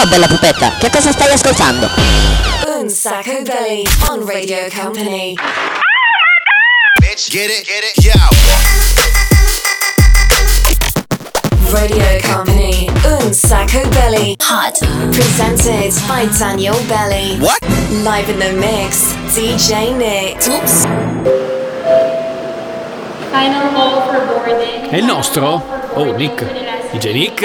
Ciao bella pupetta, che cosa stai ascoltando? Un Sacco Belly on Radio Company. Bitch, get it, get it, yo. Radio Company. Un Sacco Belly. Hot. Presented by Daniel Belly. What? Live in the mix. DJ Nick. Oops. Final call for boarding. È il nostro? Oh, Nick. DJ Nick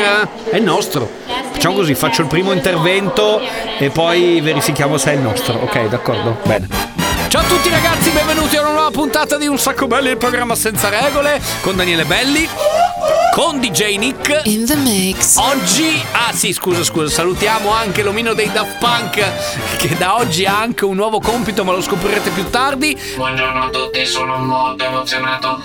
è il nostro. Facciamo così, faccio il primo intervento e poi verifichiamo se è il nostro. Ok, d'accordo? Bene. Ciao a tutti ragazzi, benvenuti a una nuova puntata di Un Sacco Belli, il programma senza regole, con Daniele Belli, con DJ Nick. In the mix. Oggi, ah sì, scusa, scusa, salutiamo anche l'omino dei Daft Punk che da oggi ha anche un nuovo compito, ma lo scoprirete più tardi. Buongiorno a tutti, sono molto emozionato.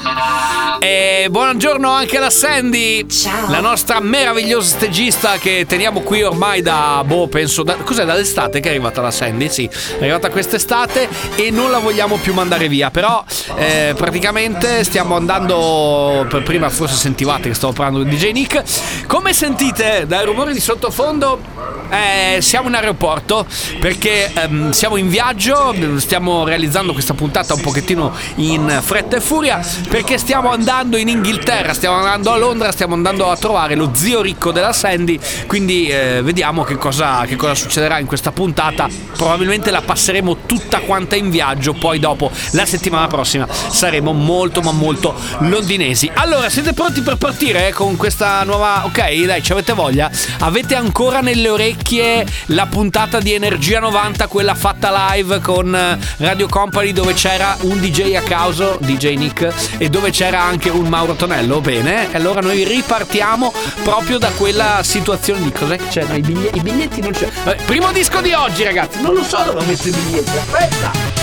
E buongiorno anche alla Sandy, Ciao. la nostra meravigliosa stagista che teniamo qui ormai da, boh, penso, da, cos'è, dall'estate che è arrivata la Sandy? Sì, è arrivata quest'estate e non la vogliamo più mandare via, però eh, praticamente stiamo andando, per prima forse sentivate che stavo parlando di DJ Nick, come sentite dai rumori di sottofondo? Eh, siamo in aeroporto perché ehm, siamo in viaggio, stiamo realizzando questa puntata un pochettino in fretta e furia perché stiamo andando in Inghilterra, stiamo andando a Londra, stiamo andando a trovare lo zio ricco della Sandy, quindi eh, vediamo che cosa, che cosa succederà in questa puntata, probabilmente la passeremo tutta quanta in viaggio, poi dopo la settimana prossima saremo molto ma molto londinesi. Allora, siete pronti per partire con questa nuova... Ok, dai, ci avete voglia? Avete ancora nelle orecchie la puntata di Energia 90, quella fatta live con eh, Radio Company dove c'era un DJ a caso, DJ Nick, e dove c'era anche un Mauro Tonello? Bene, allora noi ripartiamo proprio da quella situazione di cos'è che c'è? No, i, biglietti, i biglietti non c'è. Eh, primo disco di oggi, ragazzi. Non lo so dove ho messo i biglietti. Aspetta.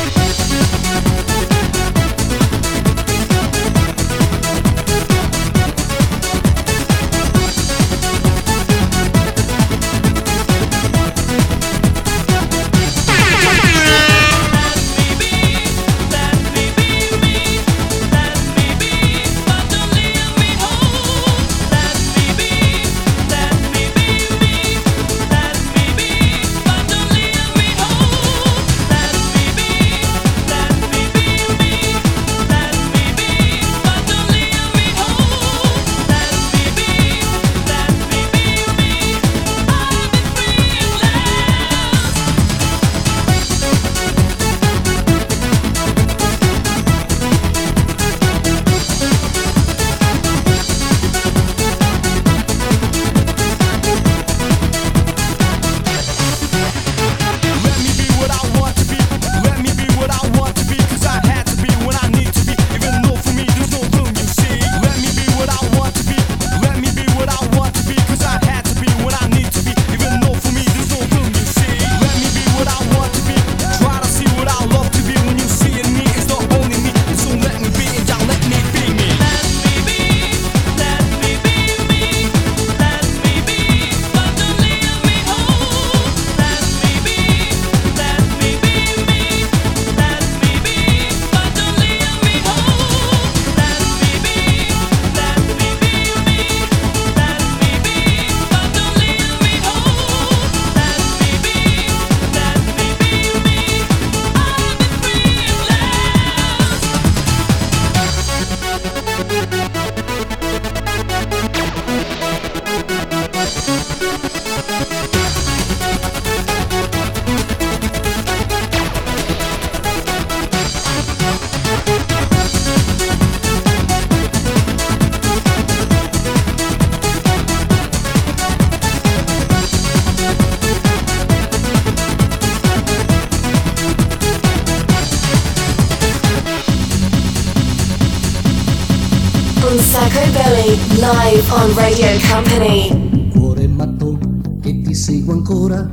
Live on Radio Company. cuore matto che ti seguo ancora.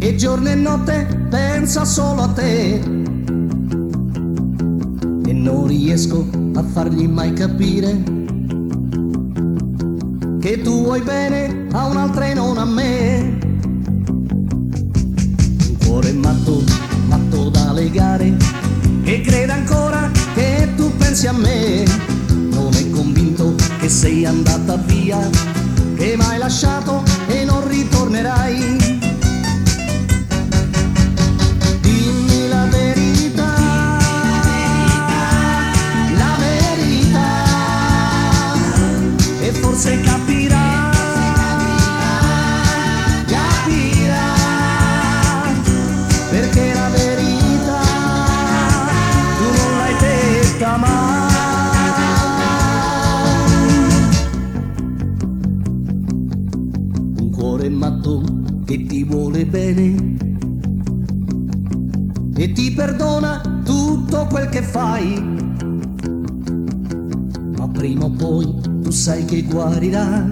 E giorno e notte pensa solo a te. E non riesco a fargli mai capire che tu vuoi bene a un'altra e non a me. Un cuore matto, matto da legare, e crede ancora che tu pensi a me. Che sei andata via, che m'hai lasciato vuole bene e ti perdona tutto quel che fai. Ma prima o poi tu sai che guarirà.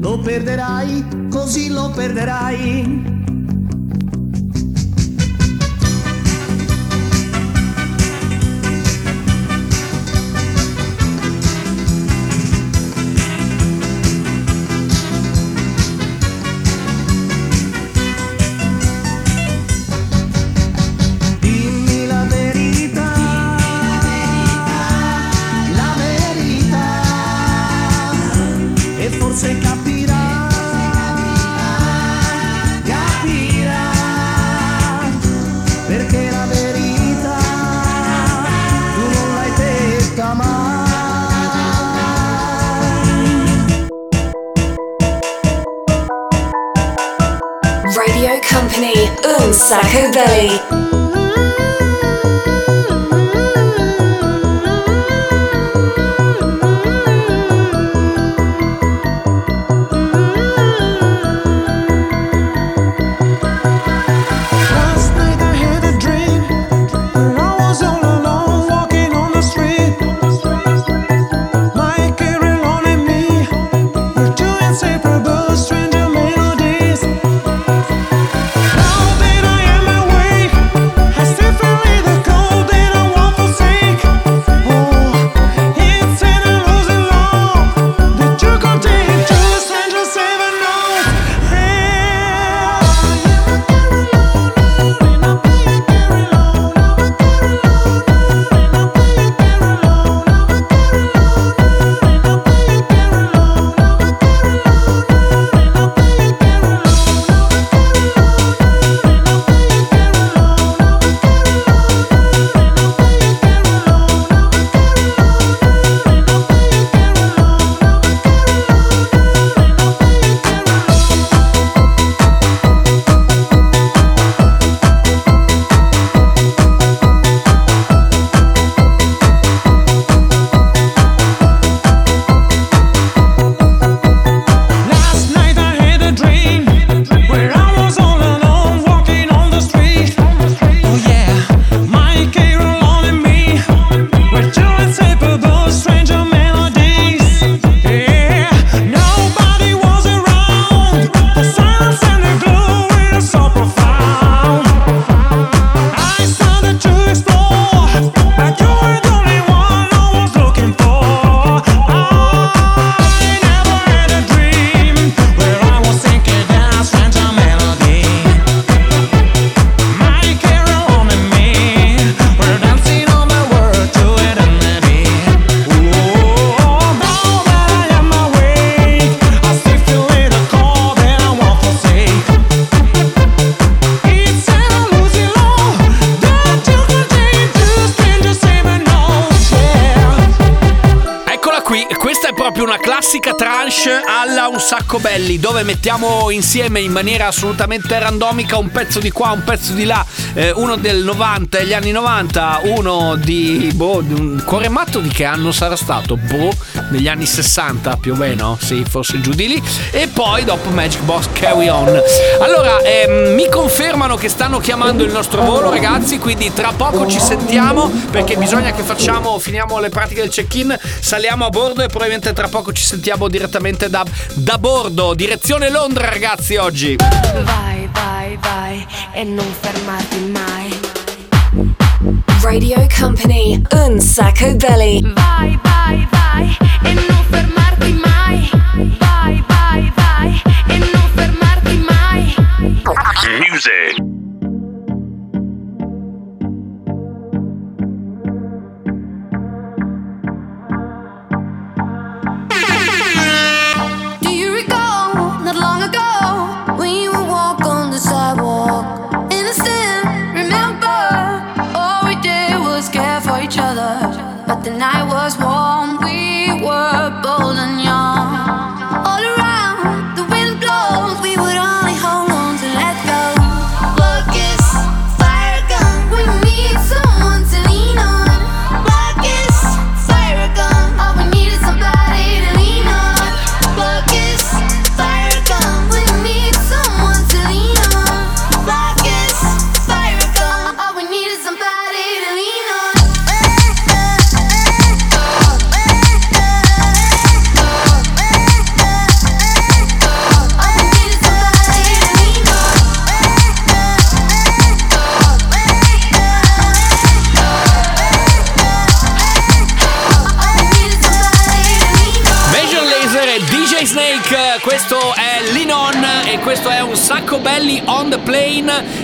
Lo perderai, così lo perderai. Belly. Sacco belli dove mettiamo insieme in maniera assolutamente randomica un pezzo di qua, un pezzo di là, eh, uno del 90 e gli anni 90, uno di boh, un cuore matto di che anno sarà stato? Boh, negli anni 60 più o meno, sì, forse giù di lì e poi dopo Magic Box Carry On. Allora, ehm, mi confermano che stanno chiamando il nostro volo ragazzi, quindi tra poco ci sentiamo perché bisogna che facciamo, finiamo le pratiche del check-in, saliamo a bordo e probabilmente tra poco ci sentiamo direttamente da, da bordo, direzione Londra ragazzi oggi. Vai, vai, vai e non fermarti mai. Radio Company, Un Sacco Belly. Vai, vai, vai e non fermarti mai. Vai, vai, vai e non fermarti mai. Music.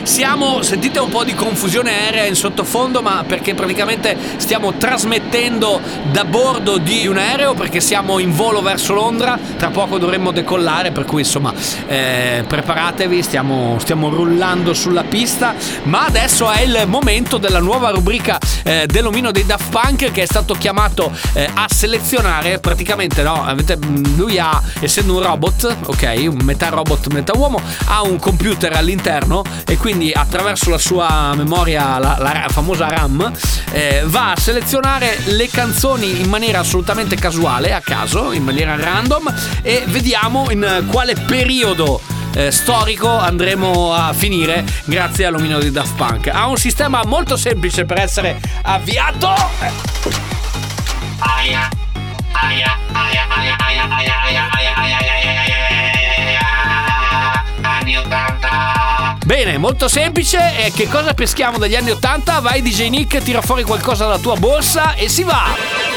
Siamo Sentite un po' di confusione aerea in sottofondo, ma perché praticamente stiamo trasmettendo da bordo di un aereo perché siamo in volo verso Londra. Tra poco dovremmo decollare, per cui insomma eh, preparatevi, stiamo, stiamo rullando sulla pista. Ma adesso è il momento della nuova rubrica eh, dell'omino dei Daft Punk che è stato chiamato eh, a selezionare praticamente no avete- mh, lui ha essendo un robot ok metà robot metà uomo ha un computer all'interno e quindi attraverso la sua memoria la, la famosa RAM eh, va a selezionare le canzoni in maniera assolutamente casuale a caso in maniera random e vediamo in quale periodo eh, storico andremo a finire grazie all'omino di Daft Punk. Ha un sistema molto semplice per essere avviato. Aia, aia, aia, aia, aia, aia, aia, aia, aia, aia, aia, aia, anni 80. Bene, molto semplice. E che cosa peschiamo dagli anni 80? Vai DJ Nick, tira fuori qualcosa dalla tua borsa e si va.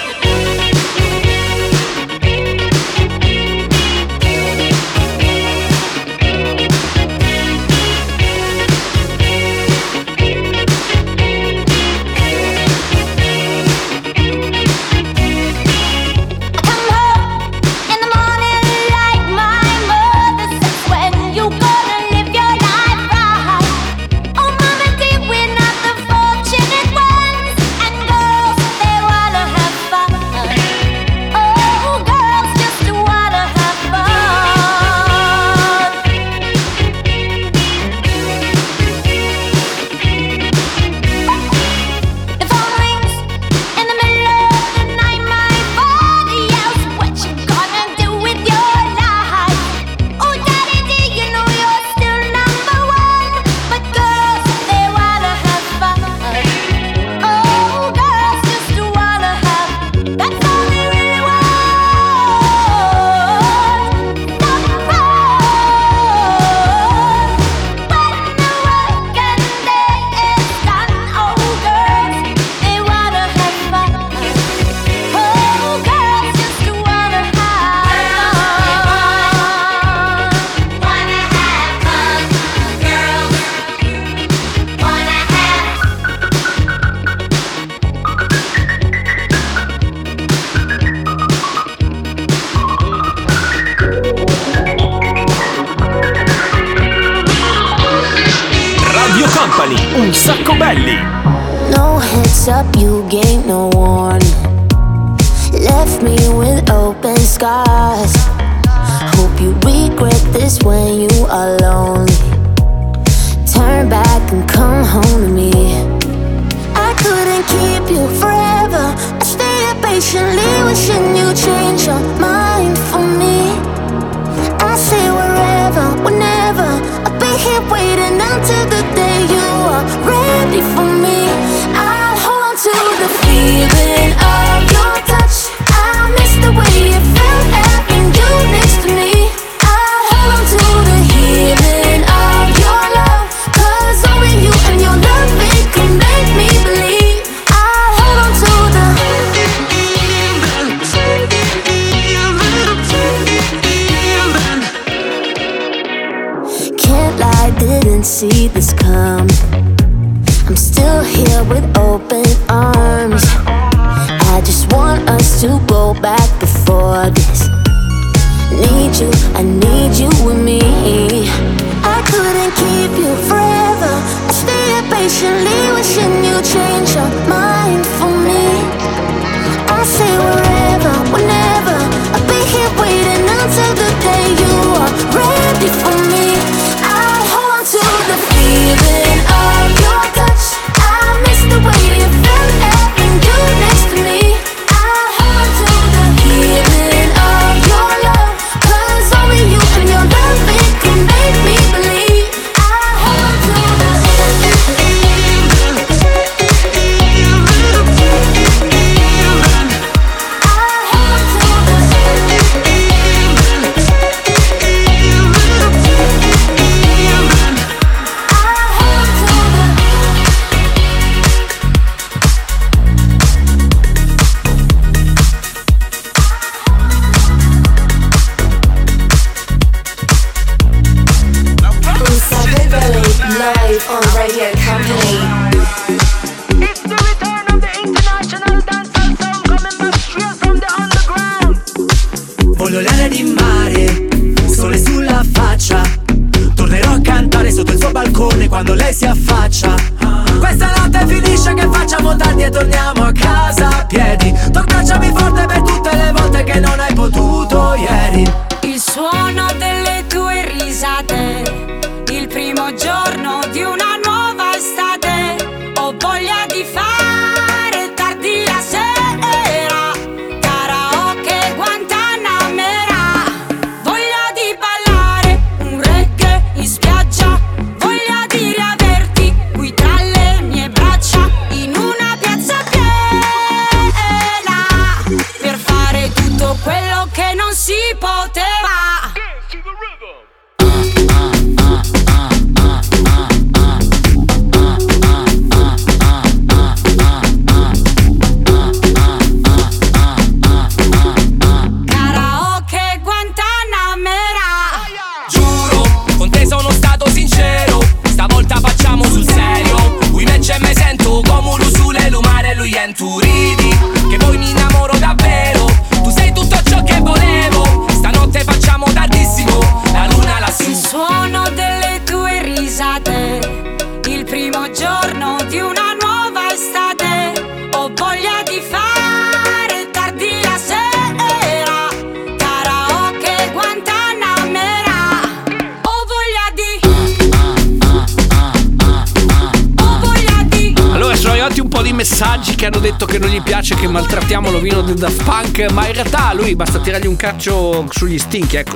Stick, ma in realtà a lui basta tirargli un calcio sugli Stink, ecco.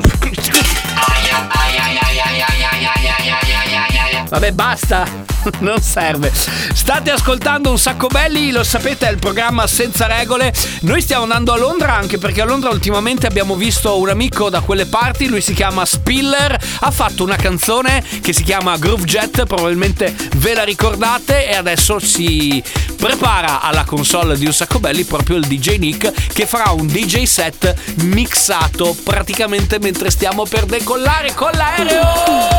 Vabbè, basta, non serve. State ascoltando un sacco belli, lo sapete, è il programma senza regole. Noi stiamo andando a Londra anche perché a Londra ultimamente abbiamo visto un amico da quelle parti, lui si chiama Spiller, ha fatto una canzone che si chiama Groove Jet, probabilmente ve la ricordate e adesso si prepara alla console di un sacco belli proprio il DJ Nick che farà un DJ set mixato praticamente mentre stiamo per decollare con l'aereo.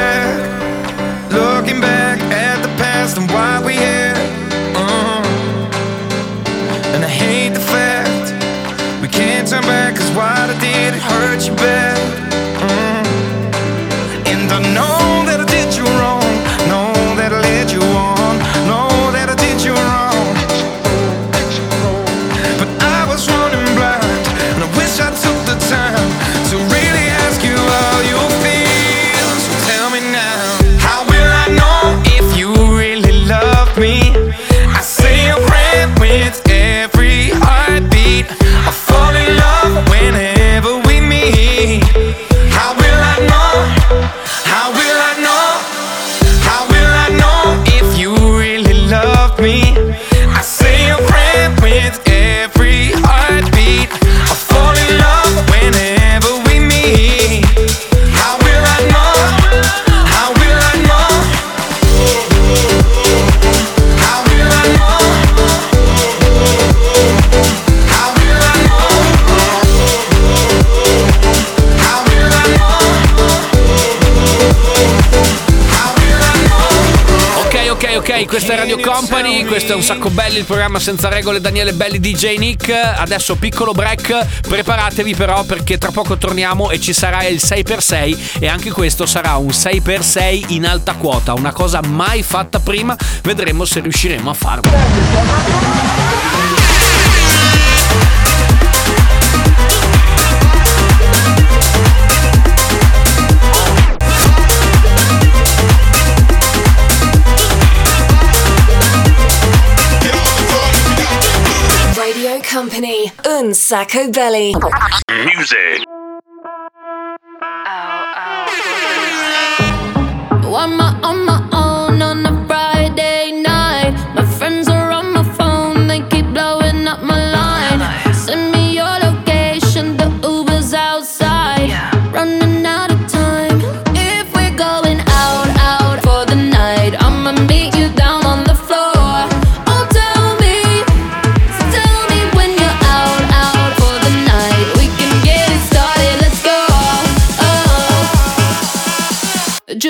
ok, ok, questa è Radio Company, questo è un sacco belli, il programma senza regole, Daniele Belli, DJ Nick. Adesso piccolo break, preparatevi però perché tra poco torniamo e ci sarà il 6x6 e anche questo sarà un 6x6 in alta quota, una cosa mai fatta prima, vedremo se riusciremo a farlo. Company, un sacco belly. Music. Oh, oh. One more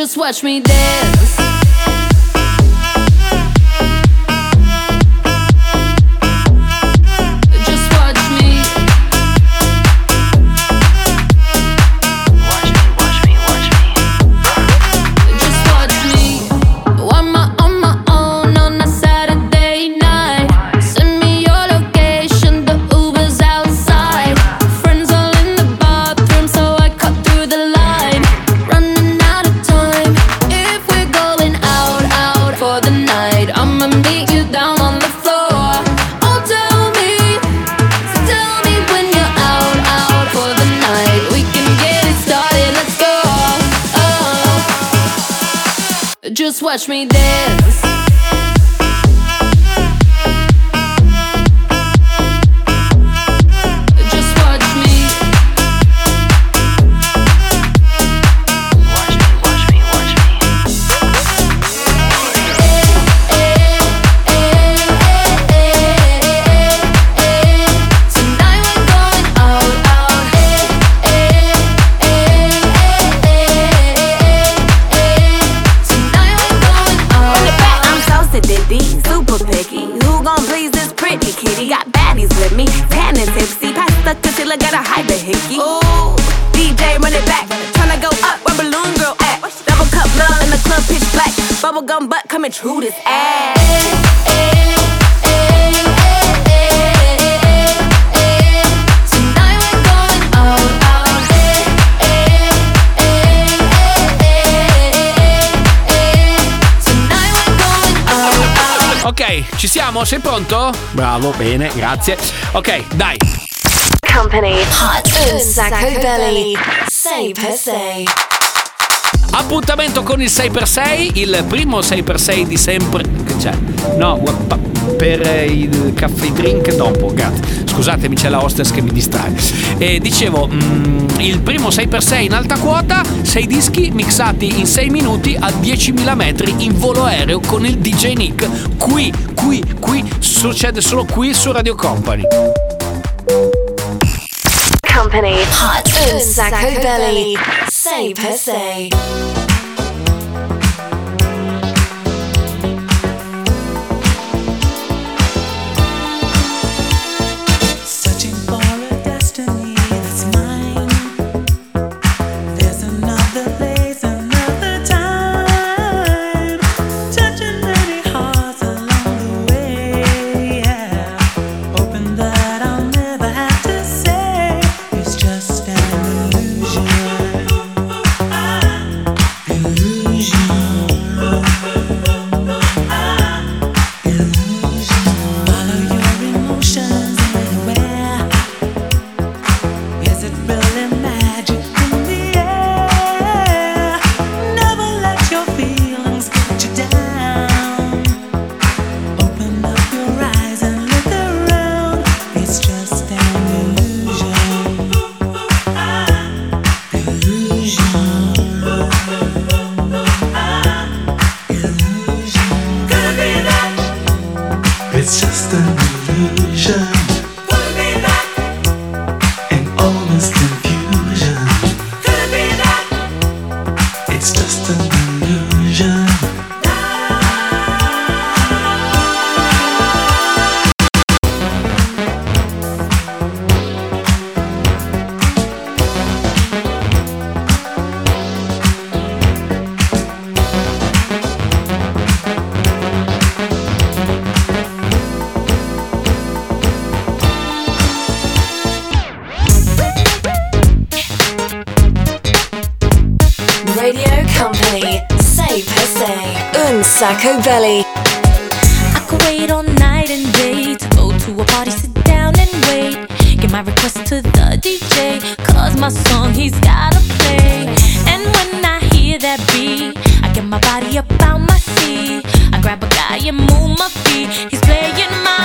Just watch me dance. Andiamo, sei pronto? Bravo, bene, grazie. Ok, dai. Company Hot sacco belly 6x6 Appuntamento con il 6x6, il primo 6x6 di sempre. Che c'è? No, what, per eh, il caffè drink dopo, grazie. Scusatemi, c'è la hostess che mi distrae. E dicevo, mm, il primo 6x6 in alta quota, 6 dischi mixati in 6 minuti a 10.000 metri in volo aereo con il DJ Nick. Qui, qui, qui, succede solo qui su Radio Company. Company. Hot un sacco belly. 6x6. be. I get my body up out my seat. I grab a guy and move my feet. He's playing my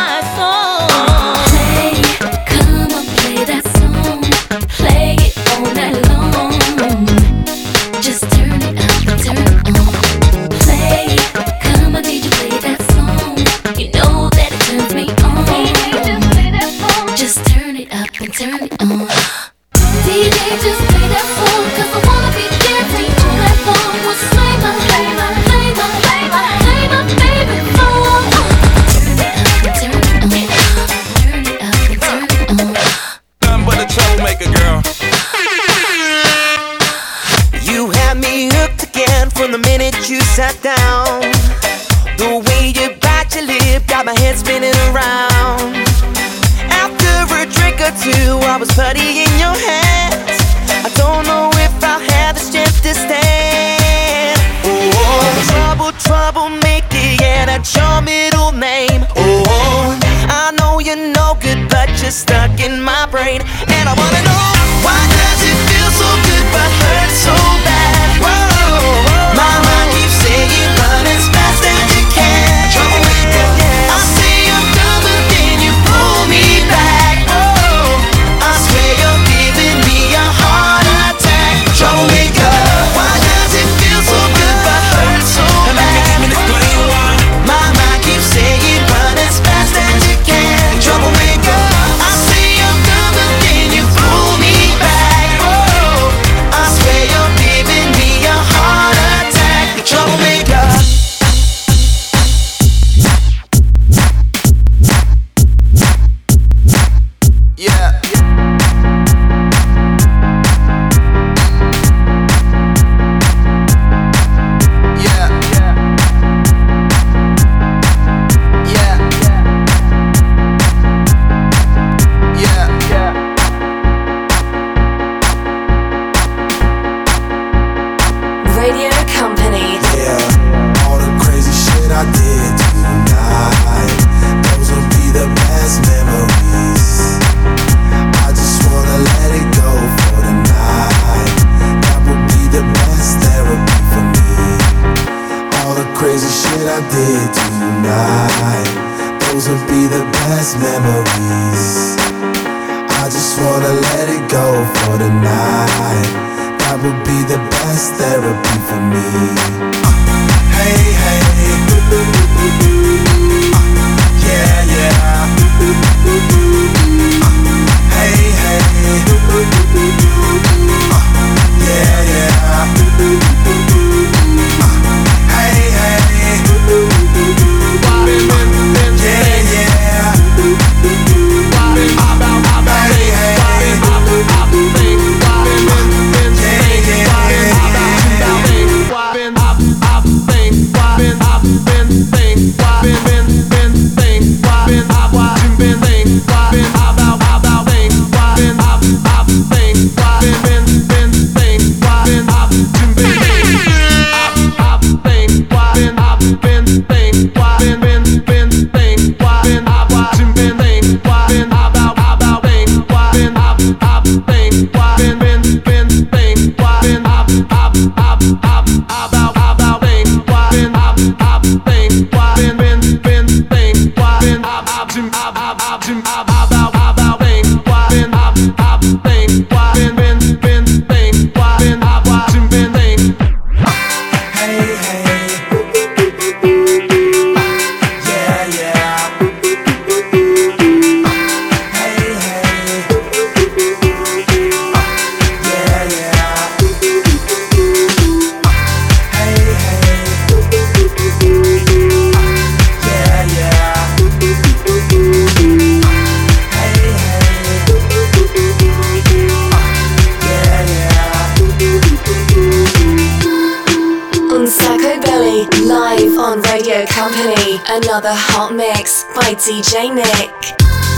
Another hot mix by DJ Nick.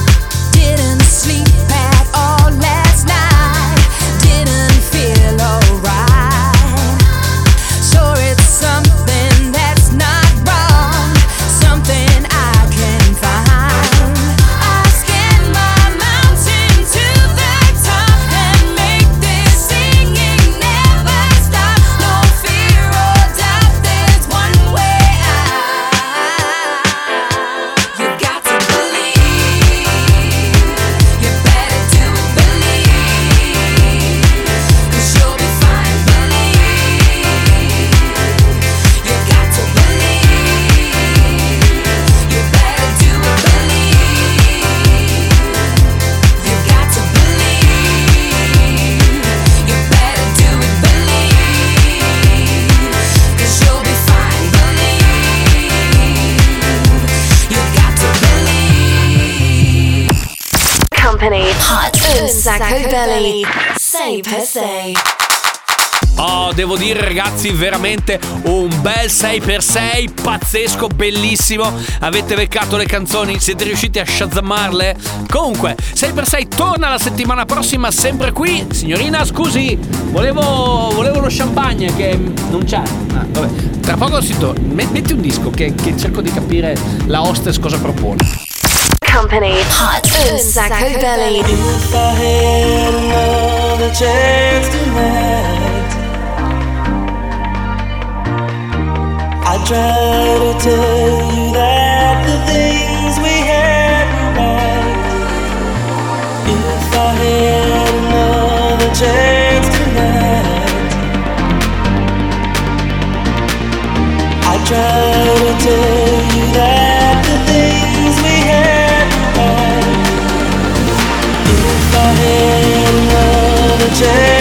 Hot Unsacco Belly. Say per se. Oh, devo dire ragazzi, veramente un bel 6x6, pazzesco, bellissimo. Avete beccato le canzoni, siete riusciti a shazzamarle? Comunque, 6x6 torna la settimana prossima sempre qui. Signorina, scusi, volevo, volevo lo champagne che non c'è. Ah, vabbè. Tra poco si torna. Me- Metti un disco che, che cerco di capire la hostess cosa propone. Company Hot Unsacco Belly. If I had another chance tonight, I'd try to tell you that the things we had were right. If I had another chance tonight, I'd try to tell another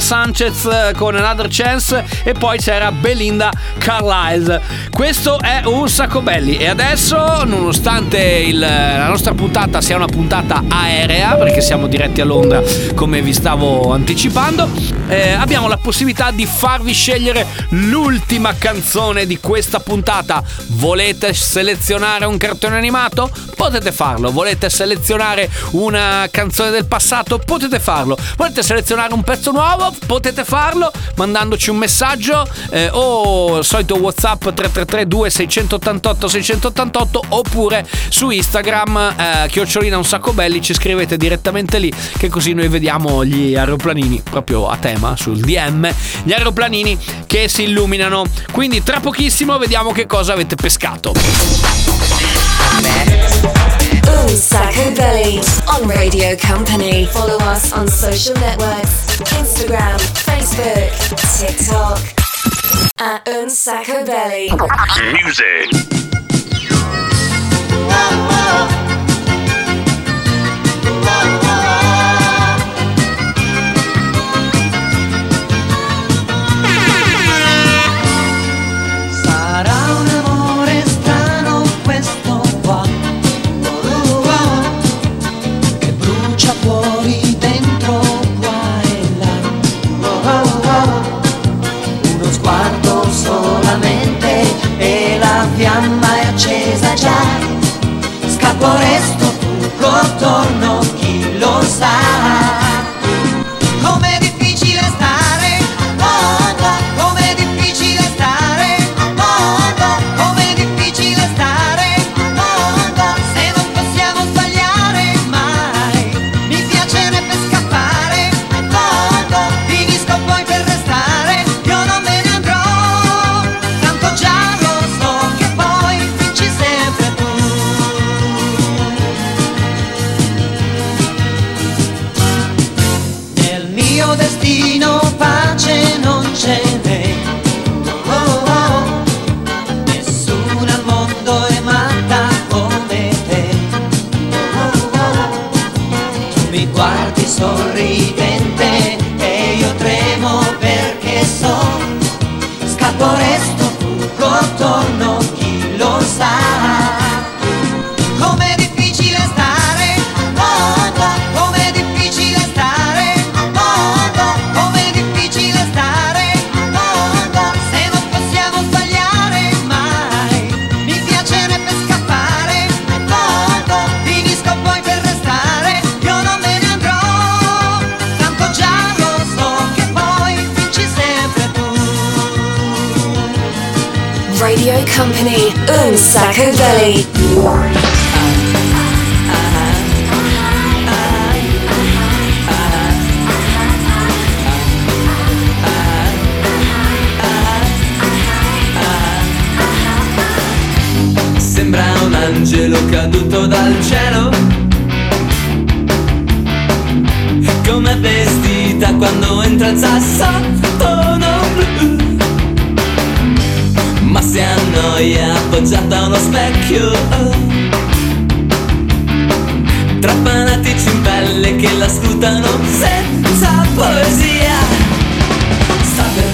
tra Roger Sanchez eh, con Another Chance e poi c'era Belinda Carlisle. Questo è un sacco belli e adesso nonostante il- la nostra puntata sia una puntata aerea perché siamo diretti a Londra come vi stavo anticipando, eh, abbiamo la possibilità di farvi scegliere l'ultima canzone di questa puntata. Volete selezionare un cartone animato? Potete farlo. Volete selezionare una canzone del passato? Potete farlo. Volete selezionare un pezzo nuovo? Potete farlo mandandoci un messaggio eh, o solito WhatsApp 333 2688 688 oppure su Instagram eh, chiocciolina un sacco belli ci scrivete direttamente lì che così noi vediamo gli aeroplanini proprio a tema sul DM gli aeroplanini che si illuminano. Quindi tra pochissimo vediamo che cosa avete pescato. Un Sacco Belly on Radio Company. Follow us on social networks Instagram, Facebook, TikTok. At Un Sacco Belly. Music. Sarà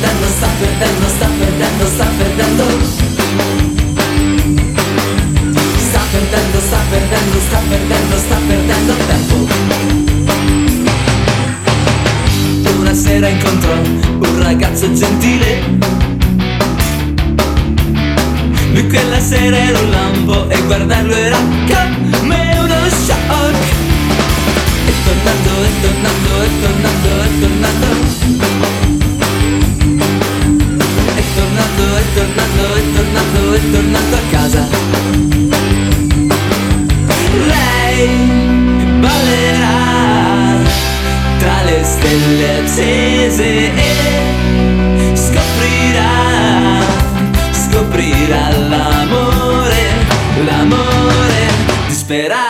perdendo, sta perdendo, sta perdendo, sta perdendo Sta perdendo, sta perdendo, sta perdendo, sta perdendo tempo. Una sera incontrò un ragazzo gentile. Lui quella sera era un lampo e guardarlo era come uno shock. E tornando, e tornando, e tornando, e tornando. Tornando a casa. Lei ballerà tra le stelle accese e scoprirà, scoprirà l'amore, l'amore disperato.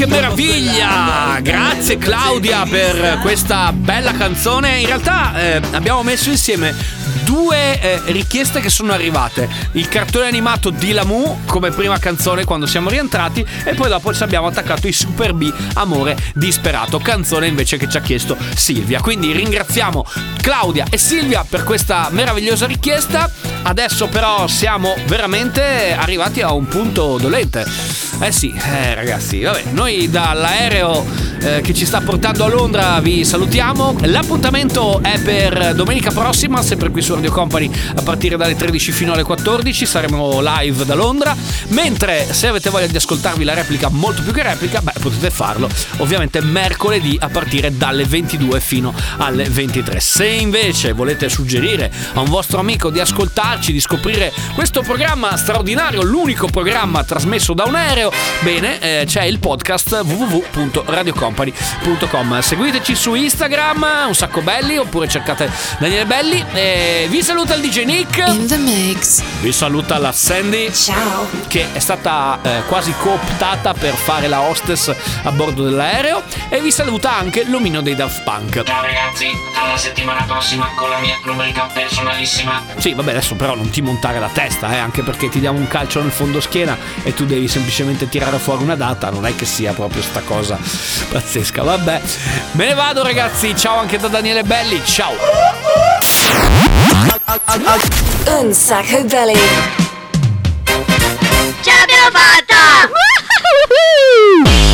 Che meraviglia! Grazie Claudia per questa bella canzone. In realtà eh, abbiamo messo insieme due eh, richieste che sono arrivate. Il cartone animato di Lamu come prima canzone quando siamo rientrati e poi dopo ci abbiamo attaccato i Super B Amore Disperato, canzone invece che ci ha chiesto Silvia. Quindi ringraziamo Claudia e Silvia per questa meravigliosa richiesta. Adesso però siamo veramente arrivati a un punto dolente. Eh sì, eh, ragazzi, vabbè, noi dall'aereo eh, che ci sta portando a Londra vi salutiamo. L'appuntamento è per domenica prossima, sempre qui su Radio Company a partire dalle 13 fino alle 14. Saremo live da Londra. Mentre se avete voglia di ascoltarvi la replica molto più che replica, beh, potete farlo ovviamente mercoledì a partire dalle 22 fino alle 23. Se invece volete suggerire a un vostro amico di ascoltarci, di scoprire questo programma straordinario, l'unico programma trasmesso da un aereo, bene, eh, c'è il podcast www.radiocompany.com. Seguiteci su Instagram, un sacco belli, oppure cercate Daniele Belli. E vi saluta il DJ Nick. In the mix. Vi saluta la Sandy. Ciao. Che è stata eh, quasi cooptata per fare la hostess a bordo dell'aereo. E vi saluta anche l'omino dei Daft Punk. Ciao ragazzi, alla settimana prossima con la mia rubrica personalissima. Sì, vabbè, adesso però non ti montare la testa, eh, anche perché ti diamo un calcio nel fondo schiena e tu devi semplicemente veramente tirare fuori una data non è che sia proprio sta cosa pazzesca. Vabbè, me ne vado ragazzi, ciao anche da Daniele Belli, ciao! Un sacco belli! Ce l'abbiamo fatta!